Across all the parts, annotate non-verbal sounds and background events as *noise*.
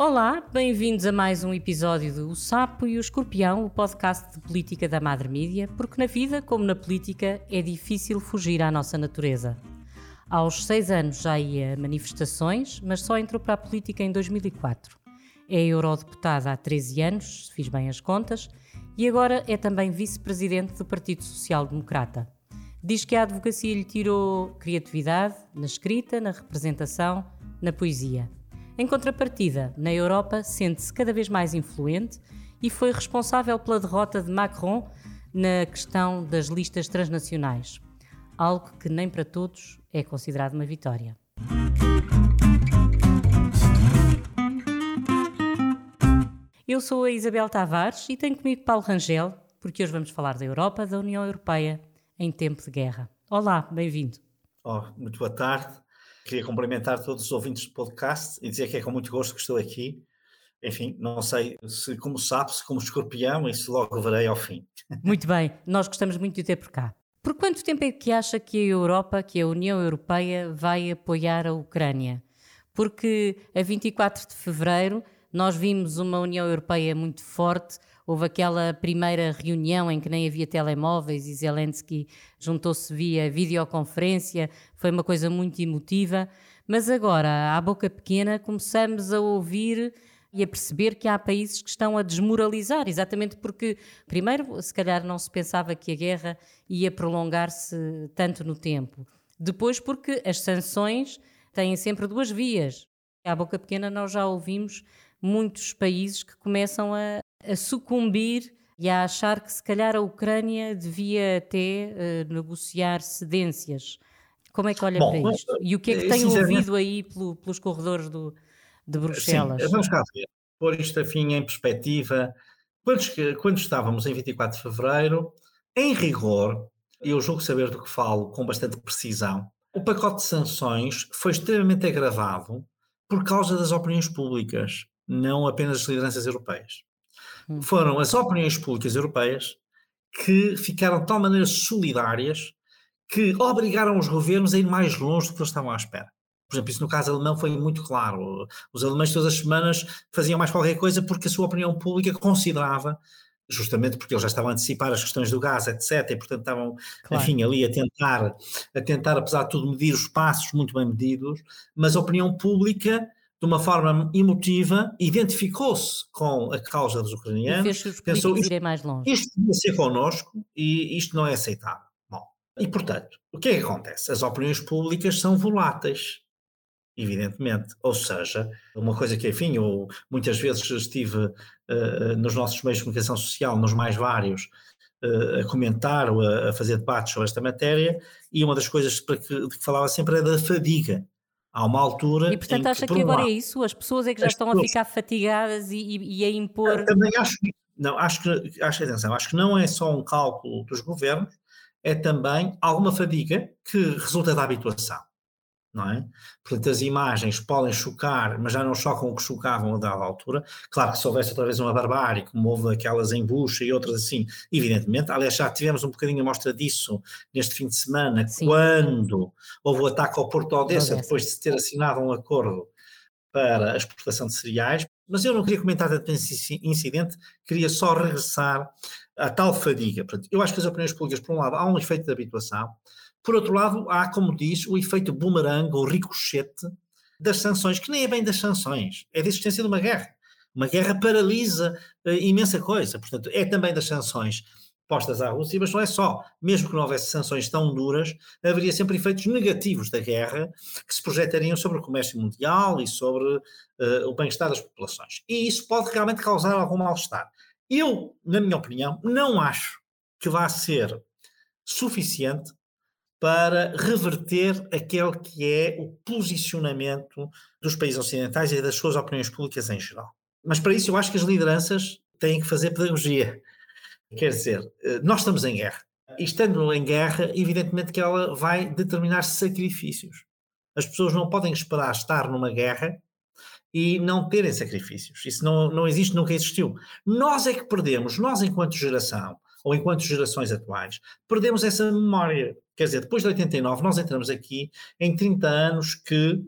Olá, bem-vindos a mais um episódio do O Sapo e o Escorpião, o podcast de política da Madre Mídia, porque na vida, como na política, é difícil fugir à nossa natureza. Aos seis anos já ia a manifestações, mas só entrou para a política em 2004. É eurodeputada há 13 anos, se fiz bem as contas, e agora é também vice-presidente do Partido Social Democrata. Diz que a advocacia lhe tirou criatividade na escrita, na representação, na poesia. Em contrapartida, na Europa sente-se cada vez mais influente e foi responsável pela derrota de Macron na questão das listas transnacionais, algo que nem para todos é considerado uma vitória. Eu sou a Isabel Tavares e tenho comigo Paulo Rangel, porque hoje vamos falar da Europa, da União Europeia, em tempo de guerra. Olá, bem-vindo. Oh, muito boa tarde. Queria cumprimentar todos os ouvintes do podcast e dizer que é com muito gosto que estou aqui. Enfim, não sei se como sapo, se como escorpião, isso logo verei ao fim. *laughs* Muito bem, nós gostamos muito de ter por cá. Por quanto tempo é que acha que a Europa, que a União Europeia, vai apoiar a Ucrânia? Porque a 24 de fevereiro nós vimos uma União Europeia muito forte, Houve aquela primeira reunião em que nem havia telemóveis e Zelensky juntou-se via videoconferência, foi uma coisa muito emotiva. Mas agora, à boca pequena, começamos a ouvir e a perceber que há países que estão a desmoralizar, exatamente porque, primeiro, se calhar não se pensava que a guerra ia prolongar-se tanto no tempo. Depois, porque as sanções têm sempre duas vias. À boca pequena, nós já ouvimos muitos países que começam a, a sucumbir e a achar que se calhar a Ucrânia devia até uh, negociar cedências. Como é que olha Bom, para isto? E o que é que tem ouvido aí pelo, pelos corredores do, de Bruxelas? Sim, vamos cá ver. Pôr isto afim em perspectiva. Quando, quando estávamos em 24 de fevereiro, em rigor, eu julgo saber do que falo com bastante precisão, o pacote de sanções foi extremamente agravado por causa das opiniões públicas, não apenas das lideranças europeias. Hum. foram as opiniões públicas europeias que ficaram de tal maneira solidárias que obrigaram os governos a ir mais longe do que eles estavam à espera. Por exemplo, isso no caso alemão foi muito claro. Os alemães todas as semanas faziam mais qualquer coisa porque a sua opinião pública considerava, justamente porque eles já estavam a antecipar as questões do gás, etc., e portanto estavam, claro. enfim, ali a tentar, a tentar, apesar de tudo, medir os passos muito bem medidos, mas a opinião pública de uma forma emotiva, identificou-se com a causa dos ucranianos. E pensou, isto, mais longe. Isto devia ser connosco e isto não é aceitável. Bom, e portanto, o que é que acontece? As opiniões públicas são voláteis, evidentemente. Ou seja, uma coisa que, enfim, eu muitas vezes estive uh, nos nossos meios de comunicação social, nos mais vários, uh, a comentar ou a, a, fazer debates sobre esta matéria, e uma das coisas que, de que falava sempre é da fadiga Há uma altura. E portanto acha que, que agora lado, é isso? As pessoas é que já estão pessoas, a ficar fatigadas e, e, e a impor. Também acho que. Não, acho que, acho, atenção, acho que não é só um cálculo dos governos, é também alguma fadiga que resulta da habituação não é? Portanto, as imagens podem chocar, mas já não chocam o que chocavam a dada altura. Claro que se houvesse outra vez uma barbárie, como houve aquelas em Bucha e outras assim, evidentemente. Aliás, já tivemos um bocadinho a mostra disso neste fim de semana, Sim. quando houve o ataque ao Porto Odessa, depois de se ter assinado um acordo para a exportação de cereais. Mas eu não queria comentar tanto esse incidente, queria só regressar à tal fadiga. Portanto, eu acho que as opiniões públicas, por um lado, há um efeito de habituação, por outro lado, há, como diz, o efeito boomerang ou ricochete das sanções, que nem é bem das sanções, é da existência de uma guerra. Uma guerra paralisa uh, imensa coisa, portanto, é também das sanções postas à Rússia, mas não é só. Mesmo que não houvesse sanções tão duras, haveria sempre efeitos negativos da guerra que se projetariam sobre o comércio mundial e sobre uh, o bem-estar das populações. E isso pode realmente causar algum mal-estar. Eu, na minha opinião, não acho que vá ser suficiente para reverter aquele que é o posicionamento dos países ocidentais e das suas opiniões públicas em geral. Mas para isso eu acho que as lideranças têm que fazer pedagogia. Quer dizer, eh, nós estamos em guerra. E estando em guerra, evidentemente que ela vai determinar sacrifícios. As pessoas não podem esperar estar numa guerra e não terem sacrifícios. Isso não, não existe, nunca existiu. Nós é que perdemos, nós enquanto geração, ou enquanto gerações atuais, perdemos essa memória. Quer dizer, depois de 89, nós entramos aqui em 30 anos que,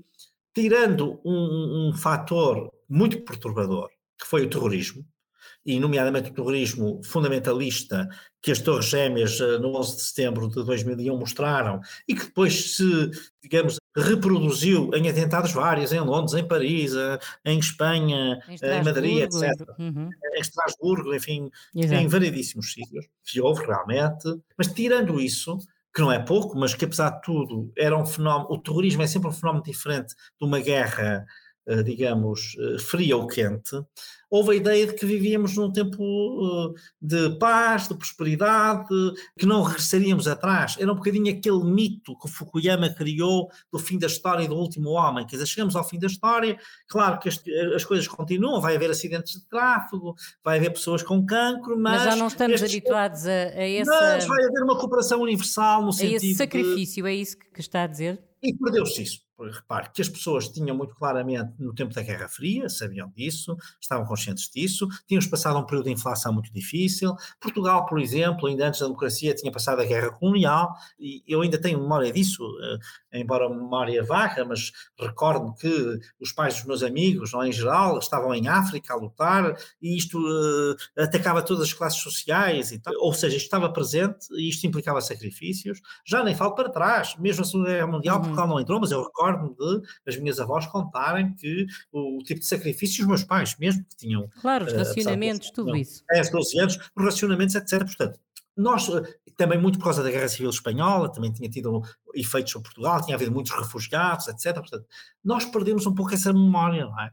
tirando um, um fator muito perturbador, que foi o terrorismo, e nomeadamente o terrorismo fundamentalista que as Torres Gêmeas eh, no 11 de setembro de 2001 mostraram e que depois se, digamos, reproduziu em atentados vários, em Londres, em Paris, eh, em Espanha, em, em Madrid, etc. Uhum. Em Estrasburgo, enfim, Exato. em variedíssimos sítios, que houve realmente. Mas tirando isso, que não é pouco, mas que apesar de tudo era um fenómeno, o terrorismo é sempre um fenómeno diferente de uma guerra, eh, digamos, fria ou quente, houve a ideia de que vivíamos num tempo uh, de paz, de prosperidade, que não regressaríamos atrás. Era um bocadinho aquele mito que o Fukuyama criou do fim da história e do último homem. Quer dizer, chegamos ao fim da história, claro que as, as coisas continuam, vai haver acidentes de tráfego, vai haver pessoas com cancro, mas... Mas já não estamos habituados a, a essa... Mas vai haver uma cooperação universal no sentido A esse sacrifício, de... é isso que está a dizer? E perdeu-se isso repare, que as pessoas tinham muito claramente no tempo da Guerra Fria, sabiam disso, estavam conscientes disso, tínhamos passado um período de inflação muito difícil. Portugal, por exemplo, ainda antes da democracia, tinha passado a Guerra Colonial, e eu ainda tenho memória disso, eh, embora memória vaga, mas recordo que os pais dos meus amigos, não, em geral, estavam em África a lutar, e isto uh, atacava todas as classes sociais, e tal. ou seja, isto estava presente, e isto implicava sacrifícios. Já nem falo para trás, mesmo a Segunda Guerra Mundial, uhum. Portugal não entrou, mas eu recordo recordo-me de as minhas avós contarem que o, o tipo de sacrifícios, os meus pais mesmo, que tinham. Claro, os eh, racionamentos, uh, tudo isso. 10, 12 anos, os racionamentos, etc. Portanto, nós, eh, também muito por causa da Guerra Civil Espanhola, também tinha tido efeitos sobre Portugal, tinha havido muitos refugiados, etc. Portanto, nós perdemos um pouco essa memória, não é?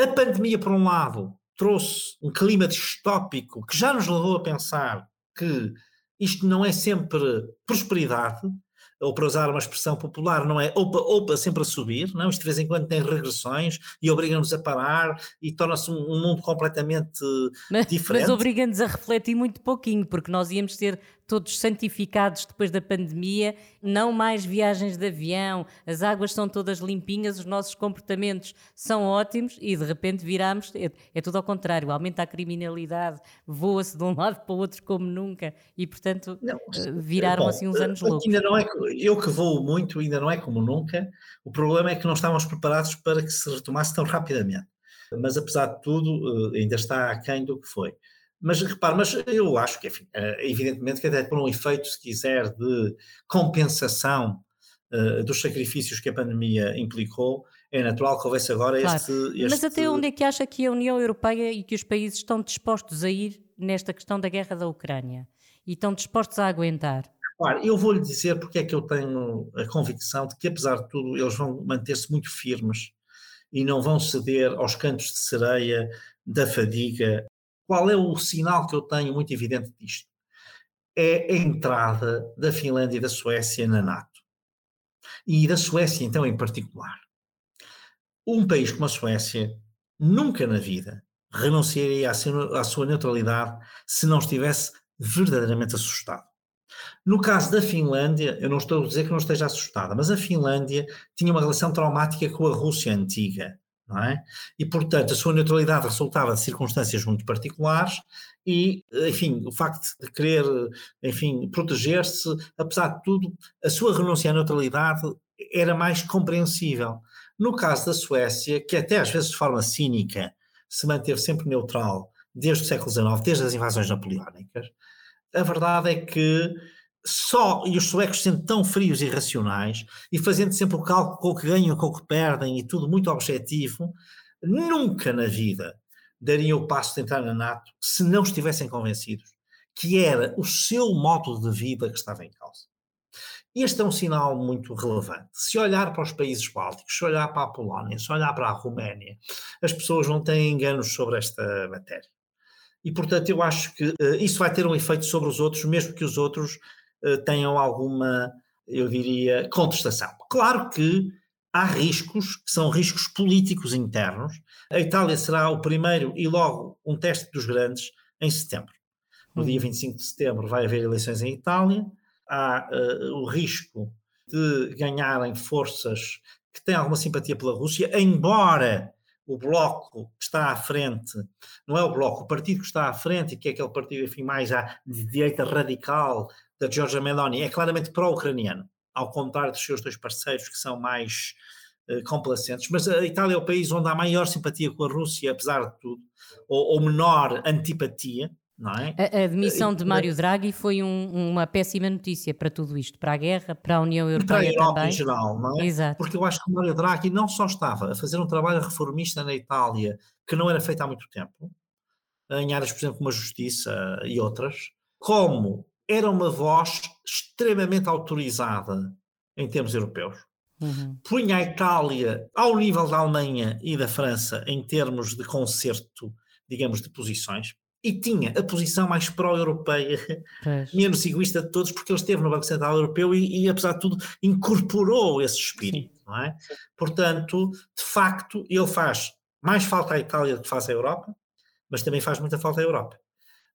A pandemia, por um lado, trouxe um clima distópico que já nos levou a pensar que isto não é sempre prosperidade, ou para usar uma expressão popular, não é opa, opa, sempre a subir, não? Isto de vez em quando tem regressões e obriga-nos a parar e torna-se um, um, mundo completamente mas, diferente. Mas obriga-nos a refletir muito pouquinho, porque nós íamos ter todos santificados depois da pandemia, não mais viagens de avião, as águas são todas limpinhas, os nossos comportamentos são ótimos e de repente viramos, é, é tudo ao contrário, aumenta a criminalidade, voa-se de um *laughs* lado para o outro como nunca e portanto não, eh, viraram bom, assim uns anos loucos. Ainda não é, eu que voo muito ainda não é como nunca, o problema é que não estávamos preparados para que se retomasse tão rapidamente. Mas apesar de tudo, eh, ainda está aquém do que foi. Mas repare, mas eu acho que, enfim, eh, evidentemente que até por um efeito, se quiser, de compensação uh, dos sacrifícios que a pandemia implicou, é natural que houvesse agora claro. este, este, Mas até onde é que acha que a União Europeia e que os países estão dispostos a ir nesta questão da guerra da Ucrânia? E estão dispostos a aguentar? Claro, eu vou-lhe dizer porque é que eu tenho a convicção de que, apesar de tudo, eles vão manter-se muito firmes e não vão ceder aos cantos de sereia da fadiga qual é o sinal que eu tenho muito evidente disto? É a entrada da Finlândia e da Suécia na NATO. E da Suécia, então, em particular. Um país como a Suécia nunca na vida renunciaria à sua neutralidade se não estivesse verdadeiramente assustado. No caso da Finlândia, eu não estou a dizer que não esteja assustada, mas a Finlândia tinha uma relação traumática com a Rússia antiga não é? E, portanto, a sua neutralidade resultava de circunstâncias muito particulares e, enfim, o facto de querer, enfim, proteger-se, apesar de tudo, a sua renúncia à neutralidade era mais compreensível. No caso da Suécia, que até às vezes de forma cínica se manteve sempre neutral desde o século XIX, desde as invasões napoleónicas, a verdade é que só, e os suecos sendo tão frios e racionais, e fazendo sempre o cálculo com o que ganham, com o que perdem, e tudo muito objetivo, nunca na vida dariam o passo de entrar na NATO se não estivessem convencidos que era o seu modo de vida que estava em causa. Este é um sinal muito relevante. Se olhar para os países bálticos, se olhar para a Polónia, se olhar para a Roménia, as pessoas não têm enganos sobre esta matéria. E, portanto, eu acho que uh, isso vai ter um efeito sobre os outros, mesmo que os outros tenham alguma, eu diria, contestação. Claro que há riscos, que são riscos políticos internos. A Itália será o primeiro e logo um teste dos grandes em setembro. No uhum. dia 25 de setembro vai haver eleições em Itália. Há uh, o risco de ganharem forças que têm alguma simpatia pela Rússia, embora o bloco que está à frente, não é o bloco, o partido que está à frente, que é aquele partido, enfim, mais à, direita radical, da Giorgia Meloni é claramente pró-ucraniano, ao contrário dos seus dois parceiros que são mais complacentes, mas a Itália é o país onde há maior simpatia com a Rússia, apesar de tudo, ou, ou menor antipatia, é? A, a admissão de Mário Draghi foi um, uma péssima notícia para tudo isto, para a guerra, para a União Europeia e para a Europa também. em geral, não é? Exato. Porque eu acho que Mário Draghi não só estava a fazer um trabalho reformista na Itália que não era feito há muito tempo, em áreas, por exemplo, como a justiça e outras, como era uma voz extremamente autorizada em termos europeus. Uhum. Punha a Itália ao nível da Alemanha e da França em termos de concerto, digamos, de posições e tinha a posição mais pró-europeia, *laughs* menos egoísta de todos, porque ele esteve no Banco Central Europeu e, e apesar de tudo, incorporou esse espírito, Sim. não é? Portanto, de facto, ele faz mais falta à Itália do que faz à Europa, mas também faz muita falta à Europa.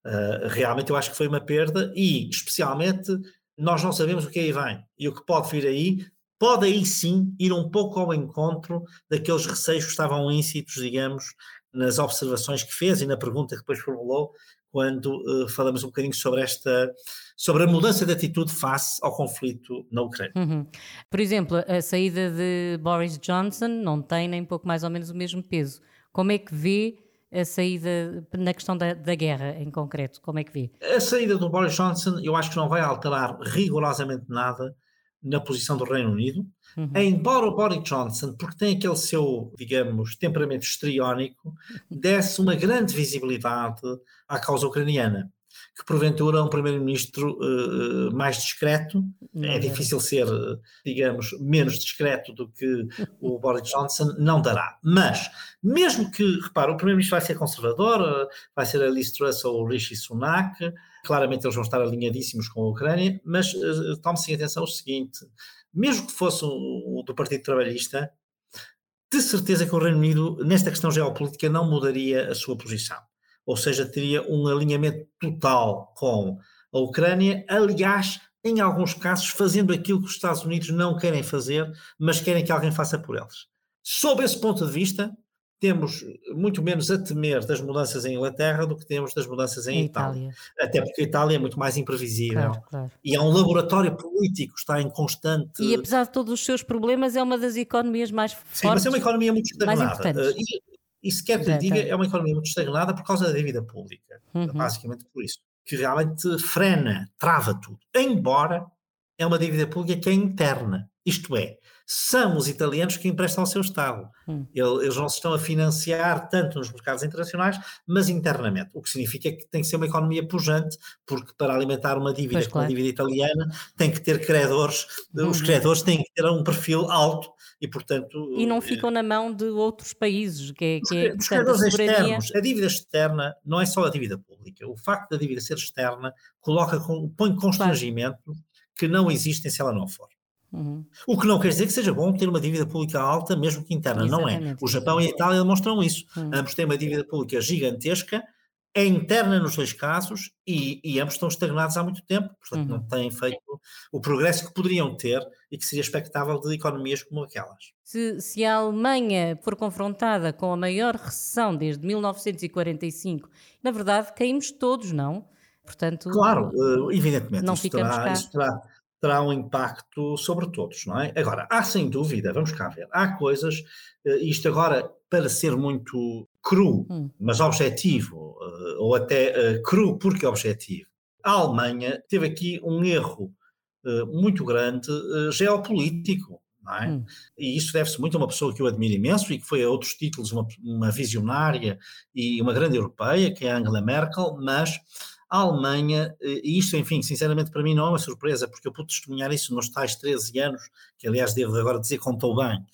Uh, realmente eu acho que foi uma perda e, especialmente, nós não sabemos o que aí vem e o que pode vir aí pode aí sim ir um pouco ao encontro daqueles receios que estavam íncitos, digamos, nas observações que fez e na pergunta que depois formulou quando uh, falamos um bocadinho sobre esta sobre a mudança de atitude face ao conflito na Ucrânia. Uhum. Por exemplo, a saída de Boris Johnson não tem nem pouco mais ou menos o mesmo peso. Como é que vê a saída na questão da, da guerra em concreto? Como é que vê? A saída do Boris Johnson eu acho que não vai alterar rigorosamente nada na posição do Reino Unido, uhum. embora o Boris Johnson, porque tem aquele seu, digamos, temperamento histriónico, *laughs* desse uma grande visibilidade à causa ucraniana que porventura um primeiro-ministro uh, mais discreto, é, é difícil ser, digamos, menos discreto do que o Boris Johnson, não dará. Mas, mesmo que, repara, o primeiro-ministro vai ser conservador, vai ser a Liz Truss ou o Rishi Sunak, claramente eles vão estar alinhadíssimos com a Ucrânia, mas uh, tome-se em atenção o seguinte, mesmo que fosse o, o do Partido Trabalhista, de certeza que o Reino Unido, nesta questão geopolítica, não mudaria a sua posição ou seja, teria um alinhamento total com a Ucrânia, aliás, em alguns casos, fazendo aquilo que os Estados Unidos não querem fazer, mas querem que alguém faça por eles. Sob esse ponto de vista, temos muito menos a temer das mudanças em Inglaterra do que temos das mudanças em, Itália. Itália. Até porque a Itália é muito mais imprevisível. Claro, claro. E é um laboratório político, está em constante. E apesar de todos os seus problemas, é uma das economias mais fortes. Sim, mas é uma economia muito estagnada. E, isso quer que lhe diga, é uma economia muito estagnada por causa da dívida pública. Uhum. Basicamente por isso. Que realmente frena, trava tudo. Embora é uma dívida pública que é interna. Isto é, são os italianos que emprestam ao seu Estado. Hum. Eles não se estão a financiar tanto nos mercados internacionais, mas internamente. O que significa que tem que ser uma economia pujante, porque para alimentar uma dívida pois, como claro. a dívida italiana tem que ter credores, uhum. os credores têm que ter um perfil alto e, portanto. E não ficam na mão de outros países, que é. Que é os credores externos. A dívida externa não é só a dívida pública. O facto da dívida ser externa coloca, põe constrangimento claro. que não existem se ela não for. Uhum. O que não quer dizer que seja bom ter uma dívida pública alta, mesmo que interna, Exatamente. não é? O Japão e a Itália demonstram isso. Uhum. Ambos têm uma dívida pública gigantesca, é interna nos dois casos e, e ambos estão estagnados há muito tempo, portanto uhum. não têm feito o progresso que poderiam ter e que seria expectável de economias como aquelas. Se, se a Alemanha for confrontada com a maior recessão desde 1945, na verdade caímos todos, não? Portanto, claro, eh, evidentemente, não isso, terá, isso terá, terá um impacto sobre todos, não é? Agora, há sem dúvida, vamos cá ver, há coisas, eh, isto agora para ser muito cru, hum. mas objetivo, eh, ou até eh, cru porque objetivo, a Alemanha teve aqui um erro muito grande geopolítico. É? Hum. E isso deve-se muito a uma pessoa que eu admiro imenso e que foi a outros títulos uma, uma visionária e uma grande europeia, que é a Angela Merkel, mas a Alemanha, eh, e isto, enfim, sinceramente para mim não é uma surpresa, porque eu pude testemunhar isso nos tais 13 anos, que aliás devo agora dizer contou bem,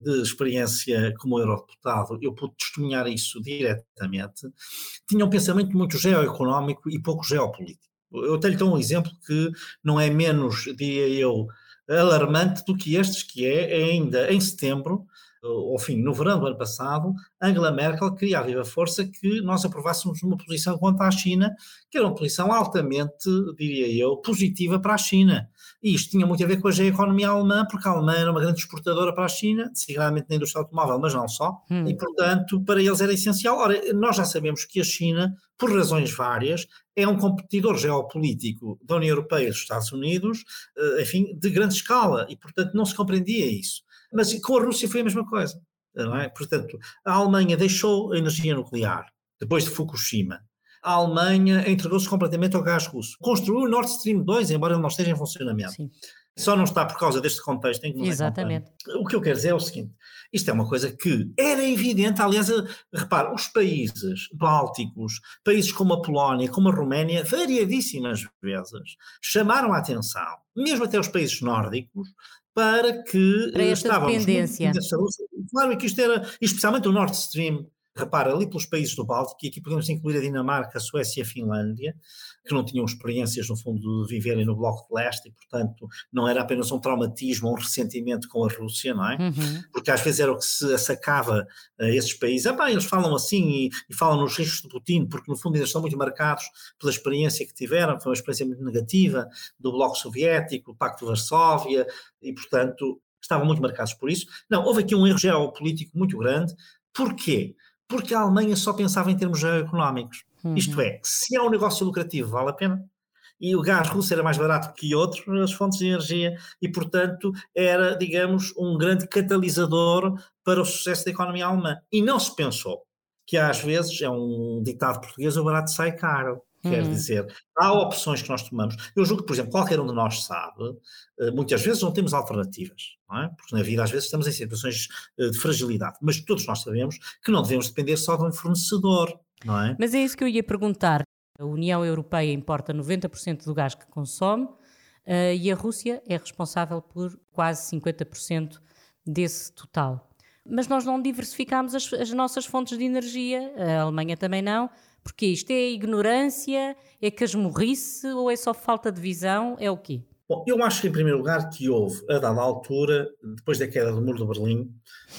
de experiência como eurodeputado, eu pude testemunhar isso diretamente, tinha um pensamento muito geoeconómico e pouco geopolítico. Eu até lhe dou um exemplo que não é menos, diria eu, alarmante do que estes, que é ainda em setembro, ou fim, no verão do ano passado, Angela Merkel queria a viva força que nós aprovássemos uma posição contra a China, que era uma posição altamente, diria eu, positiva para a China. E isto tinha muito a ver com a economia alemã, porque a Alemanha era uma grande exportadora para a China, seguramente na indústria automóvel, mas não só, hum. e portanto para eles era essencial. Ora, nós já sabemos que a China, por razões várias, é um competidor geopolítico da União Europeia e dos Estados Unidos, eh, enfim, de grande escala, e portanto não se compreendia isso. Mas com a Rússia foi a mesma coisa. É? Portanto, a Alemanha deixou a energia nuclear depois de Fukushima. A Alemanha entregou-se completamente ao gás russo. Construiu o Nord Stream 2, embora ele não esteja em funcionamento. Sim. Só não está por causa deste contexto em que não é Exatamente. O que eu quero dizer é o seguinte: isto é uma coisa que era evidente, aliás, repare, os países bálticos, países como a Polónia, como a Roménia, variadíssimas vezes chamaram a atenção, mesmo até os países nórdicos, para que para esta estávamos dependência. Claro que isto era, especialmente o Nord Stream, repara, ali pelos países do Báltico, e aqui podemos incluir a Dinamarca, a Suécia e a Finlândia, que não tinham experiências, no fundo, de viverem no Bloco de Leste, e, portanto, não era apenas um traumatismo, um ressentimento com a Rússia, não é? Uhum. Porque às vezes era o que se sacava a esses países. Ah, bem, eles falam assim e, e, falam nos riscos de Putin, porque, no fundo, ainda estão muito marcados pela experiência que tiveram, foi uma experiência muito negativa do Bloco Soviético, do Pacto de Varsóvia, e, portanto, estavam muito marcados por isso. Não, houve aqui um erro geopolítico muito grande. Porquê? Porque a Alemanha só pensava em termos económicos. Uhum. Isto é, se é um negócio lucrativo, vale a pena. E o gás russo era mais barato que outras fontes de energia e, portanto, era, digamos, um grande catalisador para o sucesso da economia alemã. E não se pensou que às vezes, é um ditado português, o barato sai caro. Quer uhum. dizer, há opções que nós tomamos. Eu julgo que, por exemplo, qualquer um de nós sabe, eh, muitas vezes não temos alternativas, não é? Porque na vida às vezes estamos em situações eh, de fragilidade, mas todos nós sabemos que não devemos depender só de um fornecedor, não é? Mas é isso que eu ia perguntar. A União Europeia importa 90% do gás que consome uh, e a Rússia é responsável por quase 50% desse total. Mas nós não diversificamos as, as nossas fontes de energia, a Alemanha também não, porque isto é ignorância, é casmurrice ou é só falta de visão? É o quê? Bom, eu acho que, em primeiro lugar, que houve, a dada altura, depois da queda do Muro de Berlim,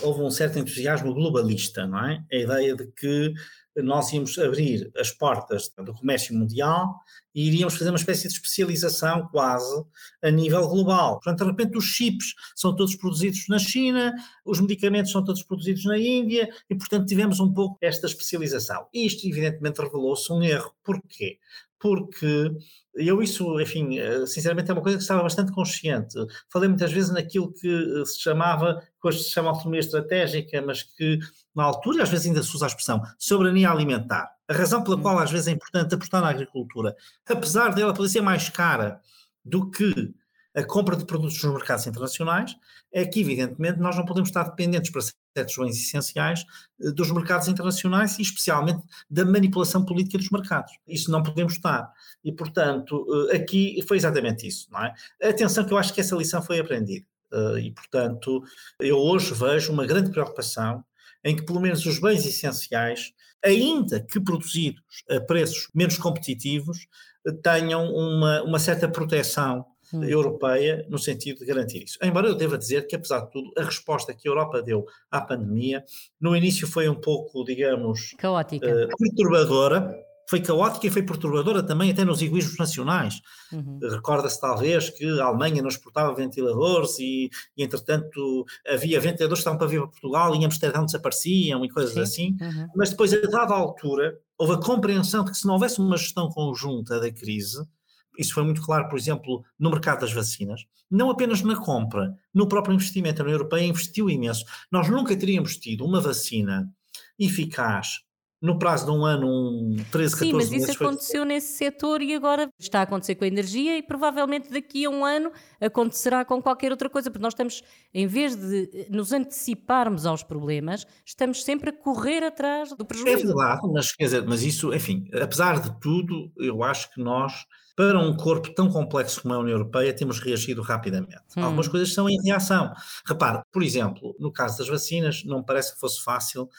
houve um certo entusiasmo globalista, não é? A ideia de que nós íamos abrir as portas do comércio mundial e iríamos fazer uma espécie de especialização quase a nível global. Portanto, de repente, os chips são todos produzidos na China, os medicamentos são todos produzidos na Índia e, portanto, tivemos um pouco esta especialização. Isto, evidentemente, revelou-se um erro. Porquê? Porque eu isso, enfim, eh, sinceramente é uma coisa que estava bastante consciente. Falei muitas vezes naquilo que eh, se chamava, que hoje se chama autonomia estratégica, mas que na altura, às vezes ainda se usa a expressão, soberania alimentar. A razão pela hum. qual às vezes é importante apostar na agricultura, apesar dela poder ser mais cara do que a compra de produtos nos mercados internacionais, é que evidentemente nós não podemos estar dependentes para certos bens essenciais eh, dos mercados internacionais e especialmente da manipulação política dos mercados. Isso não podemos estar. E, portanto, eh, aqui foi exatamente isso, não é? Atenção que eu acho que essa lição foi aprendida. Eh, e, portanto, eu hoje vejo uma grande preocupação em que, pelo menos, os bens essenciais, ainda que produzidos a preços menos competitivos, tenham uma, uma certa proteção hum. europeia no sentido de garantir isso. Embora eu deva dizer que, apesar de tudo, a resposta que a Europa deu à pandemia, no início foi um pouco, digamos, caótica, uh, perturbadora, foi caótica e foi perturbadora também até nos egoísmos nacionais. Uhum. Recorda-se talvez que a Alemanha não exportava ventiladores e, e, entretanto havia ventiladores que estavam para vir para Portugal e em Amsterdão desapareciam e coisas Sim. assim, uhum. mas depois a dada altura houve a compreensão de que se não houvesse uma gestão conjunta da crise, isso foi muito claro, por exemplo, no mercado das vacinas, não apenas na compra, no próprio investimento. A União Europeia investiu imenso. Nós nunca teríamos tido uma vacina eficaz no prazo de um ano, um 13, 14 Sim, mas isso aconteceu nesse setor e agora está a acontecer com a energia e provavelmente daqui a um ano acontecerá com qualquer outra coisa, porque nós estamos, em vez de nos anteciparmos aos problemas, estamos sempre a correr atrás do prejuízo. É verdade, mas, quer dizer, mas isso, enfim, apesar de tudo, eu acho que nós para um corpo tão complexo como a União Europeia, temos reagido rapidamente. Hum. Algumas coisas são em reação. Repare, por exemplo, no caso das vacinas, não parece que fosse fácil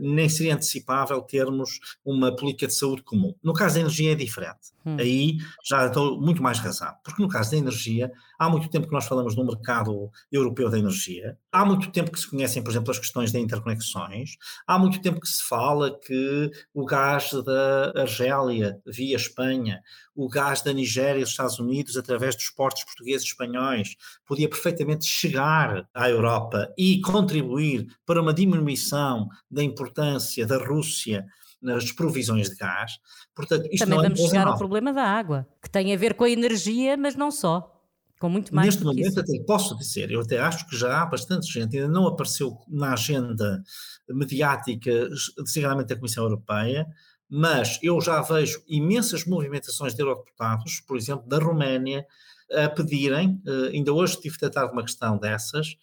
nem seria antecipável termos uma política de saúde comum. No caso da energia é diferente. Hum. Aí já dou muito mais razão. Porque no caso da energia, há muito tempo que nós falamos no mercado europeu da energia, há muito tempo que se conhecem, por exemplo, as questões de interconexões, há muito tempo que se fala que o gás da Argélia via Espanha, o gás da Nigéria e dos Estados Unidos através dos portos portugueses e espanhóis podia perfeitamente chegar à Europa e contribuir para uma diminuição da importância da Rússia nas provisões de gás. Portanto, Também é vamos chegar ao problema da água, que tem a ver com a energia, mas não só Com muito mais Neste momento, até posso dizer, eu até acho que já há bastante gente, ainda não apareceu na agenda mediática, designadamente da Comissão Europeia, mas eu já vejo imensas movimentações de eurodeputados, por exemplo, da Roménia, a pedirem, eh, ainda hoje tive tratado uma questão dessas,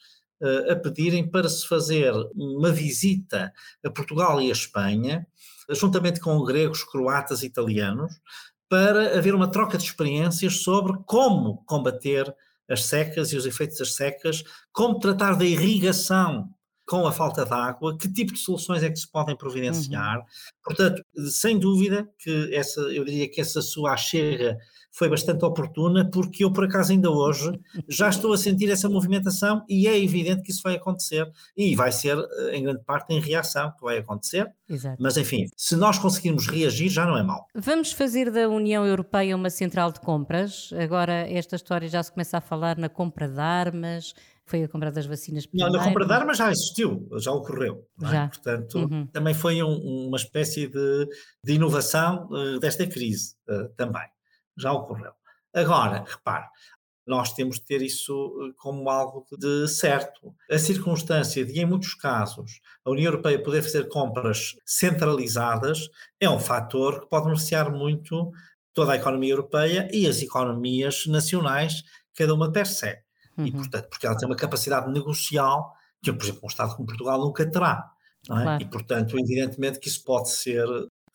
a pedirem para se fazer uma visita a Portugal e a Espanha, juntamente com gregos, croatas e italianos, para haver uma troca de experiências sobre como combater as secas e os efeitos das secas, como tratar da irrigação com a falta de água, que tipo de soluções é que se podem providenciar. Uhum. Portanto, sem dúvida que essa, eu diria que essa sua chega foi bastante oportuna, porque eu, por acaso, ainda hoje já estou a sentir essa movimentação e é evidente que isso vai acontecer e vai ser, eh, em grande parte, em reação que vai acontecer. Exato. Mas, enfim, se nós conseguirmos reagir, já não é mal. Vamos fazer da União Europeia uma central de compras. Agora, esta história já se começa a falar na compra de armas, foi a compra das vacinas primeiro. Não, na compra de armas já existiu, já ocorreu. É? Já. É? Portanto, uhum. também foi um, uma espécie de, de inovação uh, desta crise uh, também já ocorreu. Agora, repare, nós temos de ter isso eh, como algo de certo. A circunstância de, em muitos casos, a União Europeia poder fazer compras centralizadas é um fator que pode beneficiar muito toda a economia europeia e as economias nacionais, cada uma per se. Uhum. E, portanto, porque ela tem uma capacidade negocial que, por exemplo, um Estado como Portugal nunca terá. É? Claro. E, portanto, evidentemente que isso pode ser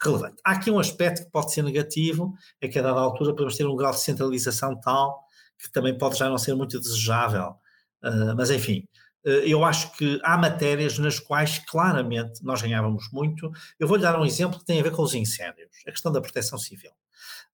relevante. Há aqui um aspecto que pode ser negativo, é que a dada altura podemos ter um grau de centralização tal que também pode já não ser muito desejável. Uh, mas enfim, uh, eu acho que há matérias nas quais claramente nós ganhávamos muito. Eu vou-lhe dar um exemplo que tem a ver com os incêndios, a questão da proteção civil.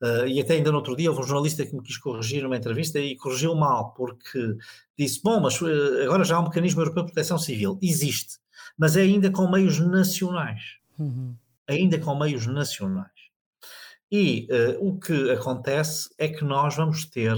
Uh, e até ainda no outro dia houve um jornalista que me quis corrigir numa entrevista e corrigiu mal, porque disse: Bom, mas agora já há um mecanismo europeu de proteção civil. Existe, mas é ainda com meios nacionais. Uhum ainda com meios nacionais. E uh, o que acontece é que nós vamos ter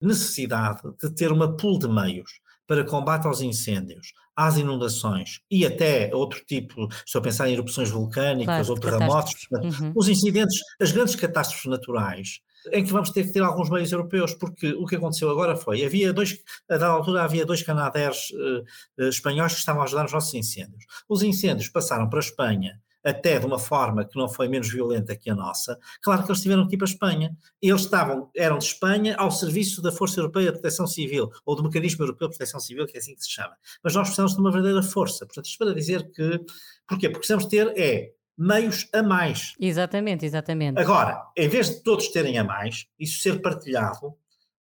necessidade de ter uma pool de meios para combate aos incêndios, às inundações e até outro tipo, estou a pensar em erupções vulcânicas claro, ou terremotos, uhum. os incidentes, as grandes catástrofes naturais, em que vamos ter que ter alguns meios europeus, porque o que aconteceu agora foi, havia dois, a dada altura havia dois canadeiros uh, uh, espanhóis que estavam a ajudar nos nossos incêndios. Os incêndios passaram para a Espanha até de uma forma que não foi menos violenta que a nossa, claro que eles tiveram que ir para a Espanha. Eles estavam, eram de Espanha ao serviço da Força Europeia de Proteção Civil, ou do Mecanismo Europeu de Proteção Civil, que é assim que se chama. Mas nós precisamos de uma verdadeira força. Portanto, isto para dizer que. Porquê? Porque precisamos ter é meios a mais. Exatamente, exatamente. Agora, em vez de todos terem a mais, isso ser partilhado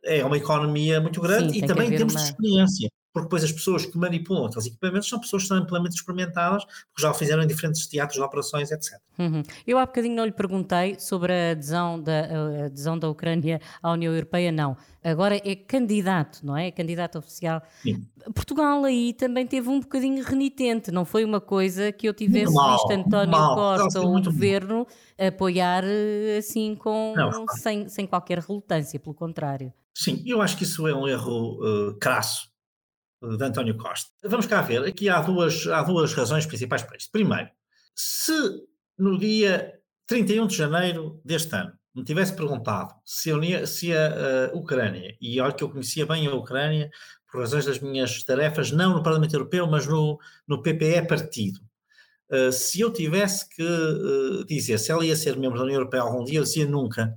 é uma economia muito grande Sim, e também temos uma... de experiência porque depois as pessoas que manipulam aqueles equipamentos são pessoas que são amplamente experimentadas, porque já o fizeram em diferentes teatros de operações, etc. Uhum. Eu há bocadinho não lhe perguntei sobre a adesão da, a adesão da Ucrânia à União Europeia, não. Agora é candidato, não é? É candidato oficial. Sim. Portugal aí também teve um bocadinho renitente, não foi uma coisa que eu tivesse mal, visto António mal. Costa ou o governo apoiar eh, assim com, não, sem, sem qualquer relutância, pelo contrário. Sim, eu acho que isso é um erro uh, crasso de António Costa. Vamos cá ver, aqui há duas, há duas razões principais para isto. Primeiro, se no dia 31 de janeiro deste ano me tivesse perguntado se, a, se a, a Ucrânia, e olha que eu conhecia bem a Ucrânia por razões das minhas tarefas, não no Parlamento Europeu, mas no, no PPE partido, uh, se eu tivesse que uh, dizer se ela ia ser membro da União Europeia algum dia, eu dizia nunca.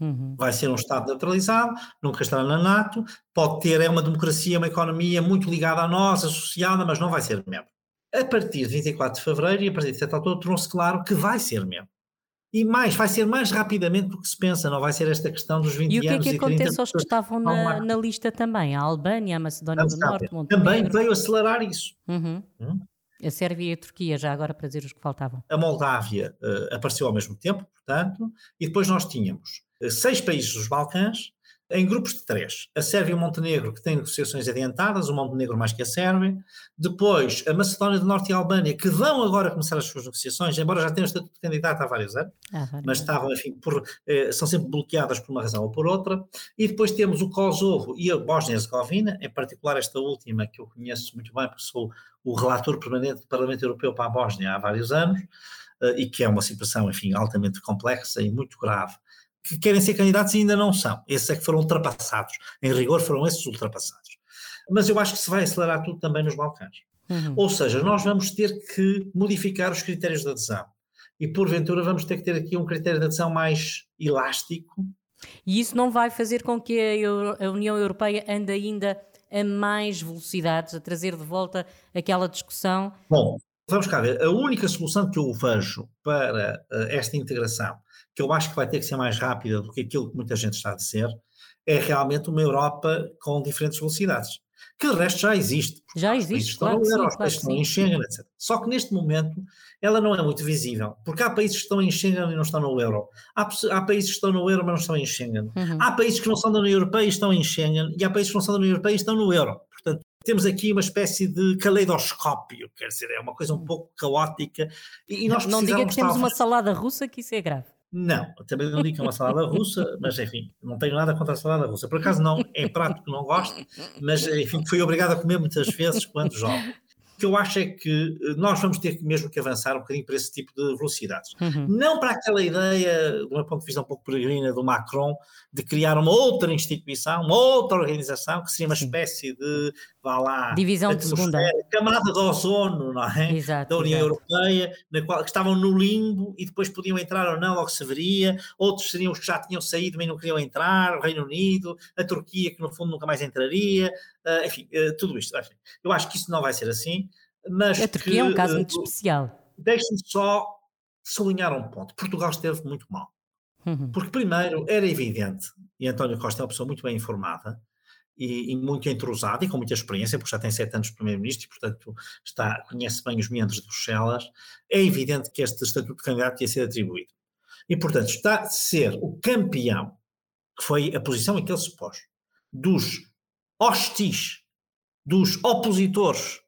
Uhum. Vai ser um Estado neutralizado, nunca estará na NATO, pode ter, é uma democracia, uma economia muito ligada a nós, associada, mas não vai ser membro. A partir de 24 de fevereiro e a partir de certa altura tornou-se claro que vai ser membro. E mais, vai ser mais rapidamente do que se pensa, não vai ser esta questão dos 20 anos. E o que é que acontece aos que estavam na, na, lista também? A Albânia, a Macedónia do Norte, Montenegro. Também veio acelerar isso. Uhum. Hum? A Sérvia e a Turquia, já agora para dizer os que faltavam. A Moldávia uh, apareceu ao mesmo tempo, portanto, e depois nós tínhamos seis países dos Balcãs, em grupos de três. A Sérvia e o Montenegro, que têm negociações adiantadas, o Montenegro mais que a Sérvia. Depois, a Macedónia do Norte e a Albânia, que vão agora começar as suas negociações, embora já tenham estatuto de candidato há vários anos, ah, mas estavam, enfim, por, eh, são sempre bloqueadas por uma razão ou por outra. E depois temos o Kosovo e a Bósnia-Herzegovina, em particular esta última, que eu conheço muito bem, porque sou o relator permanente do Parlamento Europeu para a Bósnia há vários anos, eh, e que é uma situação, enfim, altamente complexa e muito grave que querem ser candidatos e ainda não são. Esses é que foram ultrapassados. Em rigor, foram esses ultrapassados. Mas eu acho que se vai acelerar tudo também nos Balcãs. Uhum. Ou seja, nós vamos ter que modificar os critérios de adesão. E porventura vamos ter que ter aqui um critério de adesão mais elástico. E isso não vai fazer com que a, Euro, a União Europeia ande ainda a mais velocidades, a trazer de volta aquela discussão? Bom, vamos cá ver. A única solução que eu vejo para uh, esta integração, que eu acho que vai ter que ser mais rápida do que aquilo que muita gente está a dizer, é realmente uma Europa com diferentes velocidades que de resto já existe. Já existe, claro que sim, claro países estão em Schengen, etc. Só que neste momento ela não é muito visível, porque há países que estão em Schengen e não estão no euro. Há, há países que estão no euro, mas não estão em Schengen. Uhum. Há países que não são da União Europeia e estão em Schengen, e há países que não são da União Europeia e estão no euro. Portanto, temos aqui uma espécie de caleidoscópio, quer dizer, é uma coisa um pouco caótica. E, nós não, não diga que temos uma salada russa, que isso é grave. Não, também não digo que é uma salada russa, *laughs* mas enfim, não tenho nada contra a salada russa. Por acaso não, é prato que não gosto, mas enfim, fui obrigado a comer muitas vezes quando jovem. O que eu acho é que eh, nós vamos ter mesmo que avançar um bocadinho para esse tipo de velocidades. Uhum. Não para aquela ideia, do meu ponto de vista um pouco peregrina, do Macron, de criar uma outra instituição, uma outra organização, que seria uma espécie de, vá lá, divisão de segunda. Camada de ozono, não é? Exato, da União exato. Europeia, na qual que estavam no limbo e depois podiam entrar ou não, logo se veria. Outros seriam os que já tinham saído, mas não queriam entrar, o Reino Unido, a Turquia, que no fundo nunca mais entraria, uh, enfim, uh, tudo isto. Enfim, eu acho que isso não vai ser assim. Mas a Turquia que, é um caso muito especial. Deixe-me só sublinhar um ponto. Portugal esteve muito mal. Uhum. Porque, primeiro, era evidente, e António Costa é uma pessoa muito bem informada e, e muito entrosada e com muita experiência, porque já tem sete anos de Primeiro-Ministro e, portanto, está, conhece bem os meandros de Bruxelas. É evidente que este estatuto de candidato ia ser atribuído. E, portanto, está a ser o campeão, que foi a posição em que ele se pôs, dos hostis, dos opositores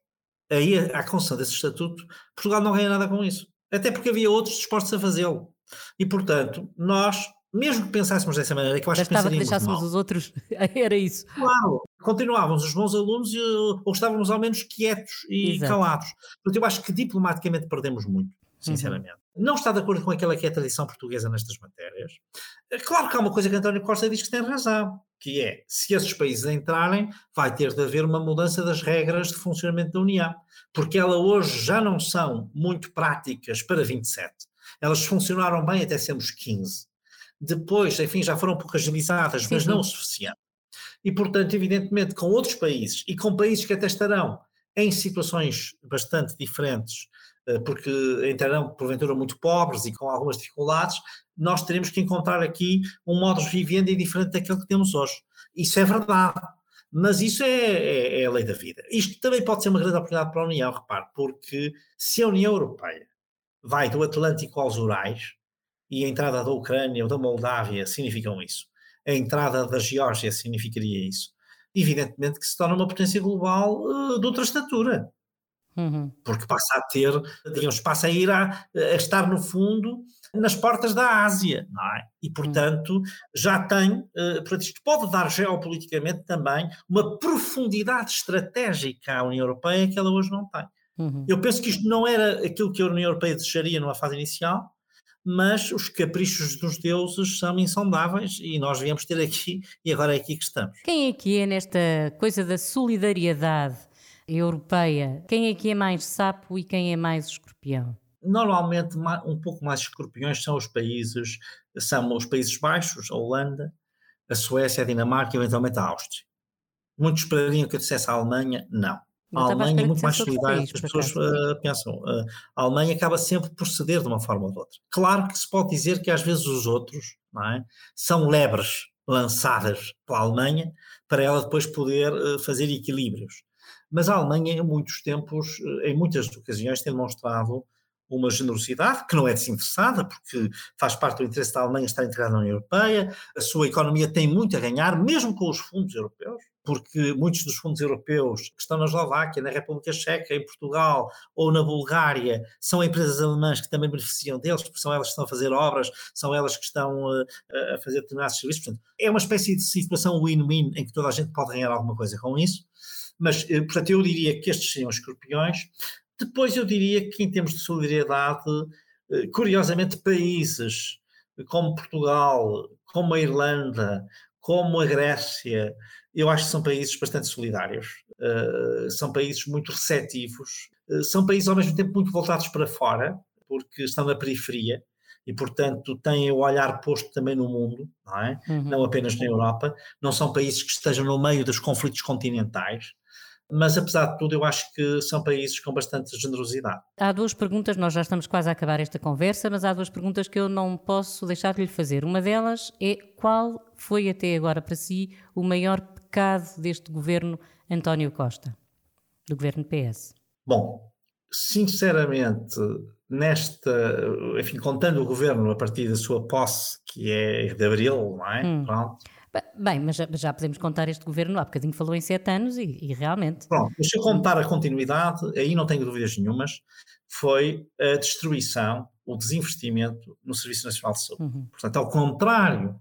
aí à concessão desse estatuto, Portugal não ganha nada com isso. Até porque havia outros dispostos a fazê-lo. E, portanto, nós, mesmo que pensássemos dessa maneira, que eu acho Bastava que deixássemos mal, os outros, *laughs* era isso. Claro, continuávamos os bons alunos e, ou estávamos ao menos quietos e Exato. calados. Portanto, eu acho que diplomaticamente perdemos muito, uhum. sinceramente. Uhum. Não está de acordo com aquela que é a tradição portuguesa nestas matérias. Claro que há uma coisa que António Costa diz que tem razão que é, se esses países entrarem, vai ter de haver uma mudança das regras de funcionamento da União, porque elas hoje já não são muito práticas para 27. Elas funcionaram bem até sermos 15. Depois, enfim, já foram pouco agilizadas, sim, mas sim. não o suficiente. E, portanto, evidentemente, com outros países e com países que até estarão em situações bastante diferentes, porque entrarão, porventura, muito pobres e com algumas dificuldades, nós teremos que encontrar aqui um modus vivendi diferente daquele que temos hoje. Isso é verdade. Mas isso é, é, é, a lei da vida. Isto também pode ser uma grande oportunidade para a União, repare, porque se a União Europeia vai do Atlântico aos Urais, e a entrada da Ucrânia ou da Moldávia significam isso, a entrada da Geórgia significaria isso, evidentemente que se torna uma potência global uh, de outra estatura. Uhum. Porque passa a ter, digamos, passa a ir a, a estar no fundo nas portas da Ásia, não é? E, portanto, já tem, uh, portanto, isto pode dar geopoliticamente também uma profundidade estratégica à União Europeia que ela hoje não tem. Uhum. Eu penso que isto não era aquilo que a União Europeia desejaria numa fase inicial, mas os caprichos dos deuses são insondáveis e nós viemos ter aqui e agora é aqui que estamos. Quem é que é nesta coisa da solidariedade europeia? Quem é que é mais sapo e quem é mais escorpião? Normalmente, um pouco mais escorpiões são os países, são os Países Baixos, a Holanda, a Suécia, a Dinamarca e eventualmente a Áustria. Muitos esperariam que eu dissesse a Alemanha, não. A Alemanha é muito mais solidária do que as pessoas uh, pensam. Uh, a Alemanha acaba sempre por ceder de uma forma ou de outra. Claro que se pode dizer que às vezes os outros é, são lebres lançadas pela Alemanha para ela depois poder uh, fazer equilíbrios. Mas a Alemanha, em muitos tempos, em muitas ocasiões, tem demonstrado uma generosidade que não é desinteressada, porque faz parte do interesse da Alemanha estar integrada na União Europeia, a sua economia tem muito a ganhar, mesmo com os fundos europeus, porque muitos dos fundos europeus que estão na Eslováquia, na República Checa, em Portugal ou na Bulgária, são empresas alemãs que também beneficiam deles, porque são elas que estão a fazer obras, são elas que estão uh, a fazer determinados serviços. Portanto, é uma espécie de situação win-win em que toda a gente pode ganhar alguma coisa com isso. Mas, uh, portanto, eu diria que estes seriam os escorpiões. Depois eu diria que em termos de solidariedade, eh, curiosamente países como Portugal, como a Irlanda, como a Grécia, eu acho que são países bastante solidários, uh, são países muito receptivos, uh, são países ao mesmo tempo muito voltados para fora, porque estão na periferia e, portanto, têm o olhar posto também no mundo, não é? Uhum. Não apenas na Europa, não são países que estejam no meio dos conflitos continentais, mas apesar de tudo, eu acho que são países com bastante generosidade. Há duas perguntas, nós já estamos quase a acabar esta conversa, mas há duas perguntas que eu não posso deixar de lhe fazer. Uma delas é qual foi até agora para si o maior pecado deste governo António Costa, do governo PS? Bom, sinceramente, nesta, enfim, contando o governo a partir da sua posse, que é de abril, não é? Hum. Pronto Bem, mas já, já, podemos contar este governo, há bocadinho falou em sete anos e, e realmente. Pronto, deixa eu contar a continuidade, aí não tenho dúvidas nenhumas, foi a destruição, o desinvestimento no Serviço Nacional de Saúde. Uhum. Portanto, ao contrário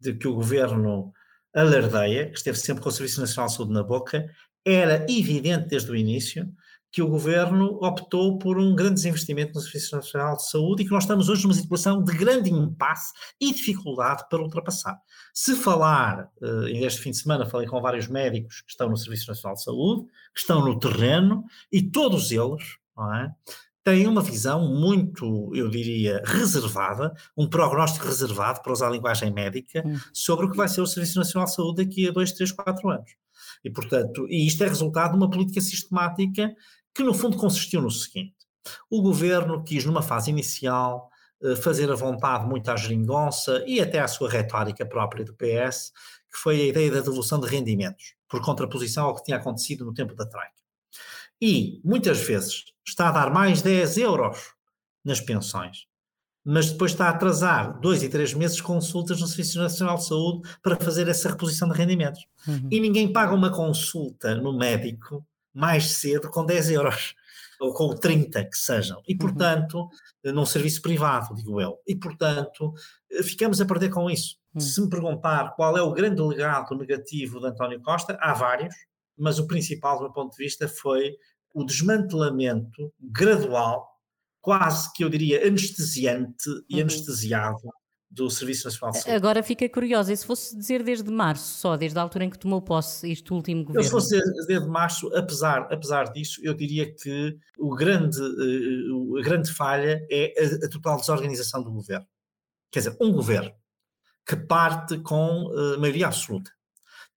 de que o governo alardeia, que esteve sempre com o Serviço Nacional de Saúde na boca, era evidente desde o início que o governo optou por um grande desinvestimento no Serviço Nacional de Saúde e que nós estamos hoje numa situação de grande impasse e dificuldade para ultrapassar. Se falar, eh, este fim de semana falei com vários médicos que estão no Serviço Nacional de Saúde, que estão no terreno, e todos eles é, têm uma visão muito, eu diria, reservada, um prognóstico reservado, para usar a linguagem médica, hum. sobre o que vai ser o Serviço Nacional de Saúde daqui a dois, três, quatro anos. E, portanto, e isto é resultado de uma política sistemática que no fundo consistiu no seguinte: o governo quis, numa fase inicial, eh, fazer a vontade muito à geringonça e até à sua retórica própria do PS, que foi a ideia da devolução de rendimentos, por contraposição ao que tinha acontecido no tempo da Troika. E, muitas vezes, está a dar mais 10 euros nas pensões, mas depois está a atrasar dois e três meses consultas no Serviço Nacional de Saúde para fazer essa reposição de rendimentos. Uhum. E ninguém paga uma consulta no médico mais cedo com 10 euros, ou com 30 que sejam. E, uhum. portanto, uhum. num serviço privado, digo eu. E, portanto, eh, ficamos a perder com isso. Uhum. Se me perguntar qual é o grande legado negativo de António Costa, há vários, mas o principal, do meu ponto de vista, foi o desmantelamento gradual, quase que eu diria anestesiante e uhum. anestesiado do Serviço Nacional de Saúde. Agora fica curiosa, e se fosse dizer desde março, só desde a altura em que tomou posse este último governo? se fosse desde março, apesar, apesar disso, eu diria que o grande, a grande falha é a, a, total desorganização do governo. Quer dizer, um governo que parte com uh, maioria absoluta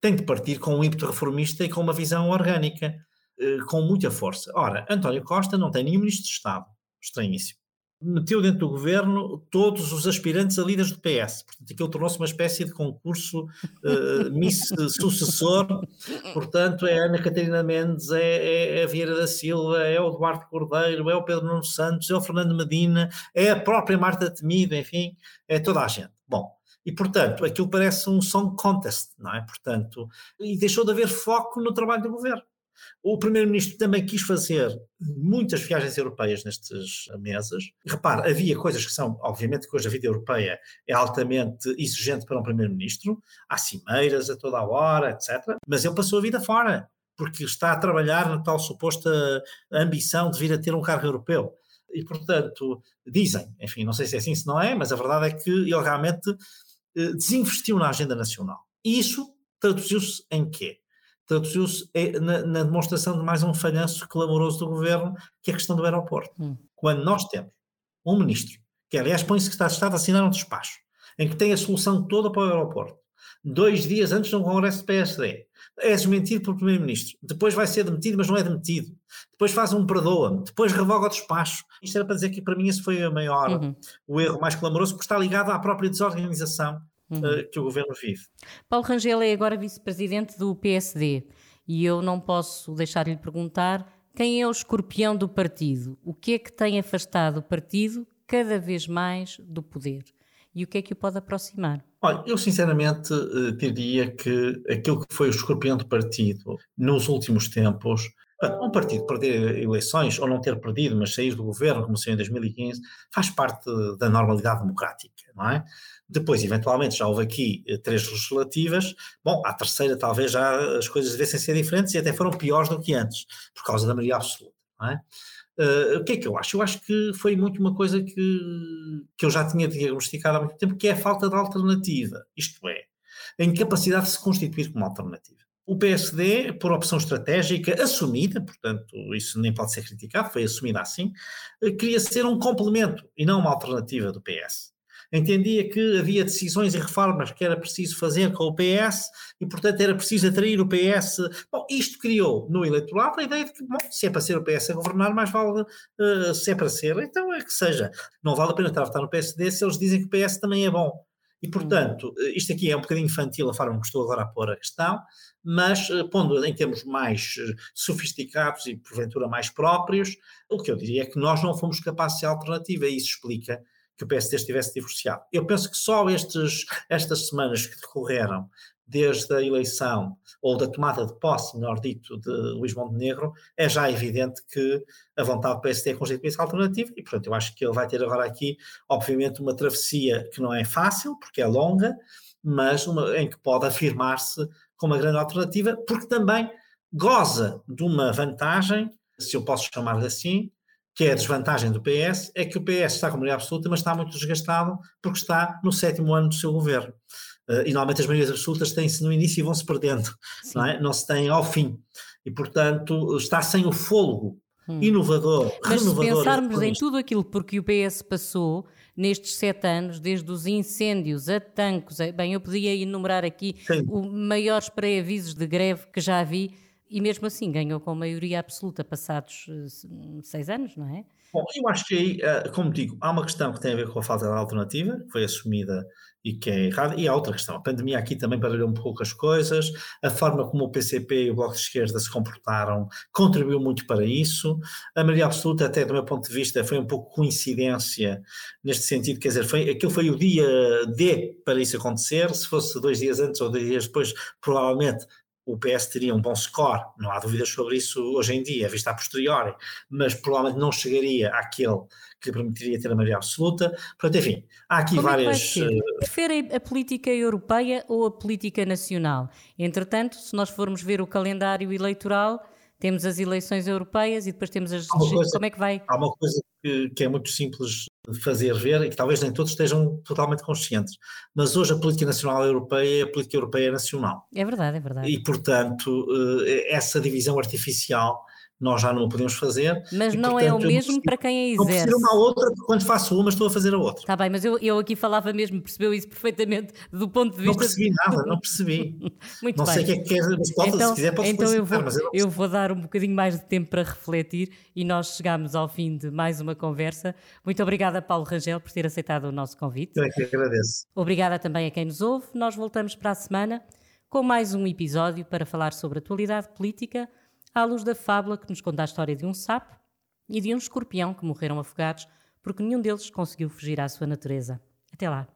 tem de partir com um ímpeto reformista e com uma visão orgânica, uh, com muita força. Ora, António Costa não tem nenhum ministro de Estado, estranhíssimo meteu dentro do governo todos os aspirantes a líderes do PS. Portanto, aquilo tornou-se uma espécie de concurso uh, Miss sucessor. Portanto, é a Ana Catarina Mendes, é, é, é, a Vieira da Silva, é o Eduardo Cordeiro, é o Pedro Nuno Santos, é o Fernando Medina, é a própria Marta Temido, enfim, é toda a gente. Bom, e portanto, aquilo parece um song contest, não é? Portanto, e deixou de haver foco no trabalho do governo. O Primeiro-Ministro também quis fazer muitas viagens europeias nestas mesas. Repare, havia coisas que são, obviamente, que hoje a vida europeia é altamente exigente para um Primeiro-Ministro, há cimeiras a toda a hora, etc. Mas ele passou a vida fora, porque está a trabalhar na tal suposta ambição de vir a ter um cargo europeu. E, portanto, dizem, enfim, não sei se é assim, se não é, mas a verdade é que ele realmente eh, desinvestiu na agenda nacional. E isso traduziu-se em quê? Traduziu-se é, na, na, demonstração de mais um falhanço clamoroso do governo, que é a questão do aeroporto. Hum. Quando nós temos um ministro, que aliás põe-se que está de Estado a assinar um despacho, em que tem a solução toda para o aeroporto, dois dias antes de um congresso do PSD, é desmentido pelo primeiro-ministro, depois vai ser demitido, mas não é demitido, depois faz um perdoa-me, depois revoga o despacho. Isto era para dizer que para mim esse foi a maior, uhum. o erro mais clamoroso, porque está ligado à própria desorganização uhum. uh, que o governo vive. Paulo Rangel é agora vice-presidente do PSD e eu não posso deixar de lhe perguntar quem é o escorpião do partido? O que é que tem afastado o partido cada vez mais do poder? E o que é que o pode aproximar? Olha, eu sinceramente uh, diria que aquilo que foi o escorpião do partido nos últimos tempos um partido perder eleições, ou não ter perdido, mas sair do governo, como saiu em 2015, faz parte da normalidade democrática, não é? Depois, eventualmente, já houve aqui eh, três legislativas. Bom, à terceira, talvez já as coisas devessem ser diferentes e até foram piores do que antes, por causa da maioria absoluta. Não é? Uh, o que é que eu acho? Eu acho que foi muito uma coisa que, que eu já tinha diagnosticado há muito tempo, que é a falta de alternativa. Isto é, a incapacidade de se constituir como alternativa. O PSD, por opção estratégica assumida, portanto, isso nem pode ser criticado, foi assumida assim, eh, queria ser um complemento e não uma alternativa do PS entendia que havia decisões e reformas que era preciso fazer com o PS e, portanto, era preciso atrair o PS. Bom, isto criou no eleitorado a ideia de que, bom, se é para ser o PS a governar, mais vale, uh, se é para ser, então é que seja. Não vale a pena estar a votar no PSD se eles dizem que o PS também é bom. E, portanto, eh, isto aqui é um bocadinho infantil a forma como estou agora a pôr a questão, mas uh, pondo em termos mais uh, sofisticados e, porventura, mais próprios, o que eu diria é que nós não fomos capazes de ser alternativa, e isso explica que o PSD estivesse divorciado. Eu penso que só estes, estas semanas que decorreram desde a eleição ou da tomada de posse, melhor dito, de Luís Montenegro, é já evidente que a vontade do PSD é constituir-se alternativa e, portanto, eu acho que ele vai ter agora aqui, obviamente, uma travessia que não é fácil, porque é longa, mas uma, em que pode afirmar-se como uma grande alternativa, porque também goza de uma vantagem, se eu posso chamar assim, que é a desvantagem do PS, é que o PS está com maioria absoluta, mas está muito desgastado porque está no sétimo ano do seu governo. Uh, e normalmente as maiorias absolutas têm-se no início e vão-se perdendo, não, é? não se têm ao fim. E, portanto, está sem o fôlego hum. inovador, Mas renovador. se pensarmos em tudo aquilo porque o PS passou nestes sete anos, desde os incêndios a tanques, bem, eu podia enumerar aqui os maiores pré-avisos de greve que já vi, e mesmo assim ganhou com maioria absoluta passados uh, seis anos, não é? Bom, eu acho que aí, uh, como digo, há uma questão que tem a ver com a falta de alternativa, que foi assumida e que é errada, e há outra questão. A pandemia aqui também baralhou um pouco as coisas, a forma como o PCP e o Bloco de Esquerda se comportaram contribuiu muito para isso. A maioria absoluta, até do meu ponto de vista, foi um pouco coincidência neste sentido, quer dizer, foi, aquilo foi o dia D para isso acontecer, se fosse dois dias antes ou dois dias depois, provavelmente o PS teria um bom score, não há dúvidas sobre isso hoje em dia, vista a posteriori, mas provavelmente não chegaria àquele que permitiria ter a maioria absoluta. Portanto, enfim, há aqui Como várias. É Prefere a política europeia ou a política nacional? Entretanto, se nós formos ver o calendário eleitoral, temos as eleições europeias e depois temos as. Coisa, Como é que vai? Há uma coisa que, que é muito simples fazer ver e que talvez nem todos estejam totalmente conscientes. Mas hoje a política nacional europeia é a política europeia nacional. É verdade, é verdade. E, portanto, eh, essa divisão artificial nós já não o podemos fazer. Mas e, não portanto, é o mesmo para quem a exerce. Não uma outra, porque quando faço uma estou a fazer a outra. Está bem, mas eu, eu aqui falava mesmo, percebeu isso perfeitamente do ponto de vista... Não percebi nada, não percebi. Muito não bem. sei o que é que quer, mas pode, então, se quiser pode Então eu vou, eu, eu vou dar um bocadinho mais de tempo para refletir e nós chegamos ao fim de mais uma conversa. Muito obrigada, Paulo Rangel, por ter aceitado o nosso convite. Eu é que agradeço. Obrigada também a quem nos ouve. Nós voltamos para a semana com mais um episódio para falar sobre atualidade política, à luz da fábula que nos conta a história de um sapo e de um escorpião que morreram afogados porque nenhum deles conseguiu fugir à sua natureza. Até lá.